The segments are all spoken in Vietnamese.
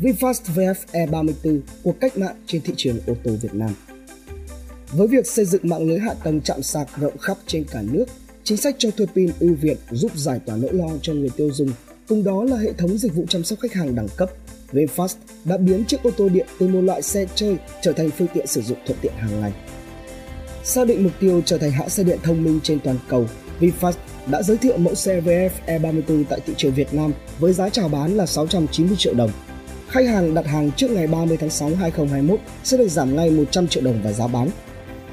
VinFast VF E34 cuộc cách mạng trên thị trường ô tô Việt Nam. Với việc xây dựng mạng lưới hạ tầng chạm sạc rộng khắp trên cả nước, chính sách cho thuê pin ưu việt giúp giải tỏa nỗi lo cho người tiêu dùng, cùng đó là hệ thống dịch vụ chăm sóc khách hàng đẳng cấp. VinFast đã biến chiếc ô tô điện từ một loại xe chơi trở thành phương tiện sử dụng thuận tiện hàng ngày. Xác định mục tiêu trở thành hãng xe điện thông minh trên toàn cầu, VinFast đã giới thiệu mẫu xe VF E34 tại thị trường Việt Nam với giá chào bán là 690 triệu đồng. Khách hàng đặt hàng trước ngày 30 tháng 6 2021 sẽ được giảm ngay 100 triệu đồng vào giá bán.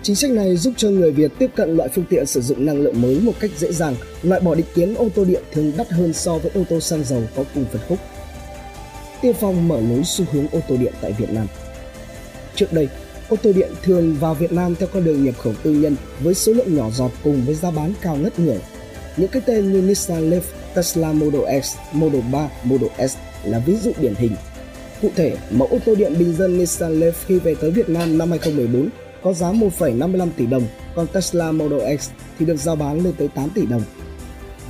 Chính sách này giúp cho người Việt tiếp cận loại phương tiện sử dụng năng lượng mới một cách dễ dàng, loại bỏ định kiến ô tô điện thường đắt hơn so với ô tô xăng dầu có cùng phân khúc. Tiên phong mở lối xu hướng ô tô điện tại Việt Nam. Trước đây, ô tô điện thường vào Việt Nam theo con đường nhập khẩu tư nhân với số lượng nhỏ giọt cùng với giá bán cao ngất ngưỡng. Những cái tên như Nissan Leaf, Tesla Model X, Model 3, Model S là ví dụ điển hình. Cụ thể, mẫu ô tô điện bình dân Nissan Leaf khi về tới Việt Nam năm 2014 có giá 1,55 tỷ đồng, còn Tesla Model X thì được giao bán lên tới 8 tỷ đồng.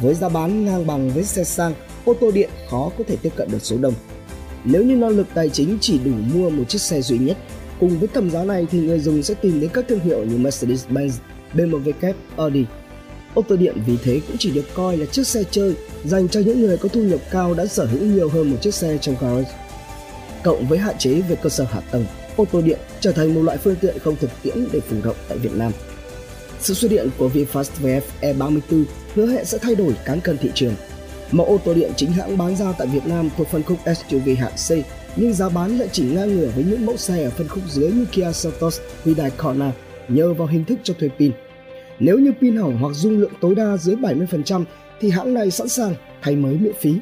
Với giá bán ngang bằng với xe sang, ô tô điện khó có thể tiếp cận được số đông. Nếu như năng lực tài chính chỉ đủ mua một chiếc xe duy nhất, cùng với tầm giá này thì người dùng sẽ tìm đến các thương hiệu như Mercedes-Benz, BMW kép, Audi. Ô tô điện vì thế cũng chỉ được coi là chiếc xe chơi dành cho những người có thu nhập cao đã sở hữu nhiều hơn một chiếc xe trong garage. Cộng với hạn chế về cơ sở hạ tầng, ô tô điện trở thành một loại phương tiện không thực tiễn để phủ rộng tại Việt Nam. Sự xuất hiện của VinFast VF E34 hứa hẹn sẽ thay đổi cán cân thị trường. Mẫu ô tô điện chính hãng bán ra tại Việt Nam thuộc phân khúc SUV hạng C, nhưng giá bán lại chỉ ngang ngửa với những mẫu xe ở phân khúc dưới như Kia Seltos, Hyundai Kona nhờ vào hình thức cho thuê pin. Nếu như pin hỏng hoặc dung lượng tối đa dưới 70% thì hãng này sẵn sàng thay mới miễn phí.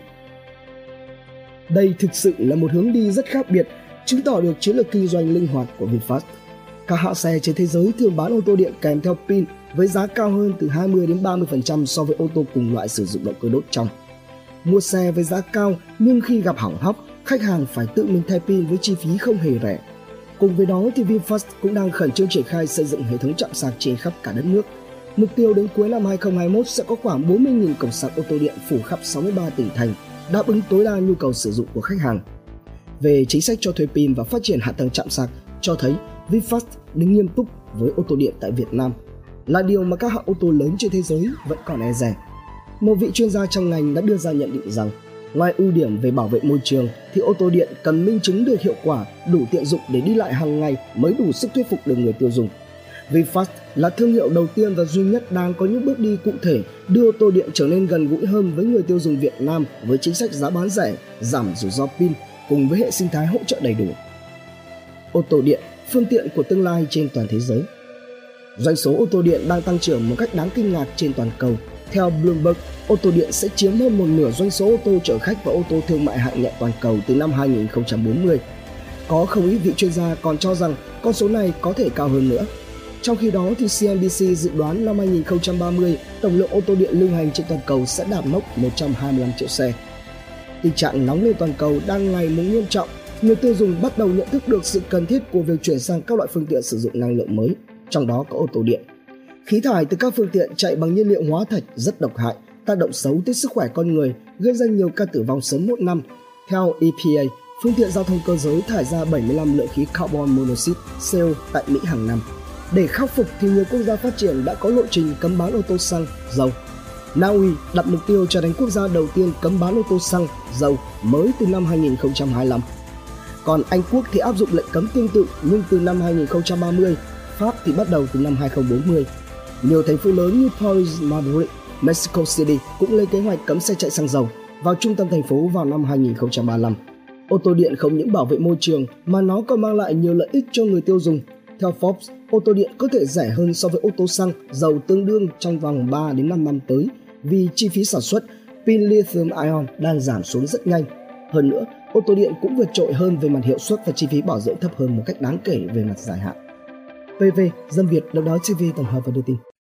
Đây thực sự là một hướng đi rất khác biệt, chứng tỏ được chiến lược kinh doanh linh hoạt của VinFast. Các hãng xe trên thế giới thường bán ô tô điện kèm theo pin với giá cao hơn từ 20 đến 30% so với ô tô cùng loại sử dụng động cơ đốt trong. Mua xe với giá cao nhưng khi gặp hỏng hóc, khách hàng phải tự mình thay pin với chi phí không hề rẻ. Cùng với đó thì VinFast cũng đang khẩn trương triển khai xây dựng hệ thống chạm sạc trên khắp cả đất nước. Mục tiêu đến cuối năm 2021 sẽ có khoảng 40.000 cổng sạc ô tô điện phủ khắp 63 tỉnh thành, đáp ứng tối đa nhu cầu sử dụng của khách hàng. Về chính sách cho thuê pin và phát triển hạ tầng chạm sạc cho thấy VinFast đứng nghiêm túc với ô tô điện tại Việt Nam là điều mà các hãng ô tô lớn trên thế giới vẫn còn e rè. Một vị chuyên gia trong ngành đã đưa ra nhận định rằng Ngoài ưu điểm về bảo vệ môi trường thì ô tô điện cần minh chứng được hiệu quả, đủ tiện dụng để đi lại hàng ngày mới đủ sức thuyết phục được người tiêu dùng. VinFast là thương hiệu đầu tiên và duy nhất đang có những bước đi cụ thể đưa ô tô điện trở nên gần gũi hơn với người tiêu dùng Việt Nam với chính sách giá bán rẻ, giảm rủi ro pin cùng với hệ sinh thái hỗ trợ đầy đủ. Ô tô điện, phương tiện của tương lai trên toàn thế giới. Doanh số ô tô điện đang tăng trưởng một cách đáng kinh ngạc trên toàn cầu theo Bloomberg, ô tô điện sẽ chiếm hơn một nửa doanh số ô tô chở khách và ô tô thương mại hạng nhẹ toàn cầu từ năm 2040. Có không ít vị chuyên gia còn cho rằng con số này có thể cao hơn nữa. Trong khi đó, thì CNBC dự đoán năm 2030, tổng lượng ô tô điện lưu hành trên toàn cầu sẽ đạt mốc 125 triệu xe. Tình trạng nóng lên toàn cầu đang ngày một nghiêm trọng, người tiêu dùng bắt đầu nhận thức được sự cần thiết của việc chuyển sang các loại phương tiện sử dụng năng lượng mới, trong đó có ô tô điện. Khí thải từ các phương tiện chạy bằng nhiên liệu hóa thạch rất độc hại, tác động xấu tới sức khỏe con người, gây ra nhiều ca tử vong sớm mỗi năm. Theo EPA, phương tiện giao thông cơ giới thải ra 75 lượng khí carbon monoxide CO tại Mỹ hàng năm. Để khắc phục thì nhiều quốc gia phát triển đã có lộ trình cấm bán ô tô xăng, dầu. Na Uy đặt mục tiêu trở thành quốc gia đầu tiên cấm bán ô tô xăng, dầu mới từ năm 2025. Còn Anh Quốc thì áp dụng lệnh cấm tương tự nhưng từ năm 2030, Pháp thì bắt đầu từ năm 2040. Nhiều thành phố lớn như Paris, Madrid, Mexico City cũng lên kế hoạch cấm xe chạy xăng dầu vào trung tâm thành phố vào năm 2035. Ô tô điện không những bảo vệ môi trường mà nó còn mang lại nhiều lợi ích cho người tiêu dùng. Theo Forbes, ô tô điện có thể rẻ hơn so với ô tô xăng, dầu tương đương trong vòng 3 đến 5 năm tới vì chi phí sản xuất pin lithium ion đang giảm xuống rất nhanh. Hơn nữa, ô tô điện cũng vượt trội hơn về mặt hiệu suất và chi phí bảo dưỡng thấp hơn một cách đáng kể về mặt dài hạn. PV, Dân Việt, lúc đó TV tổng hợp và đưa tin.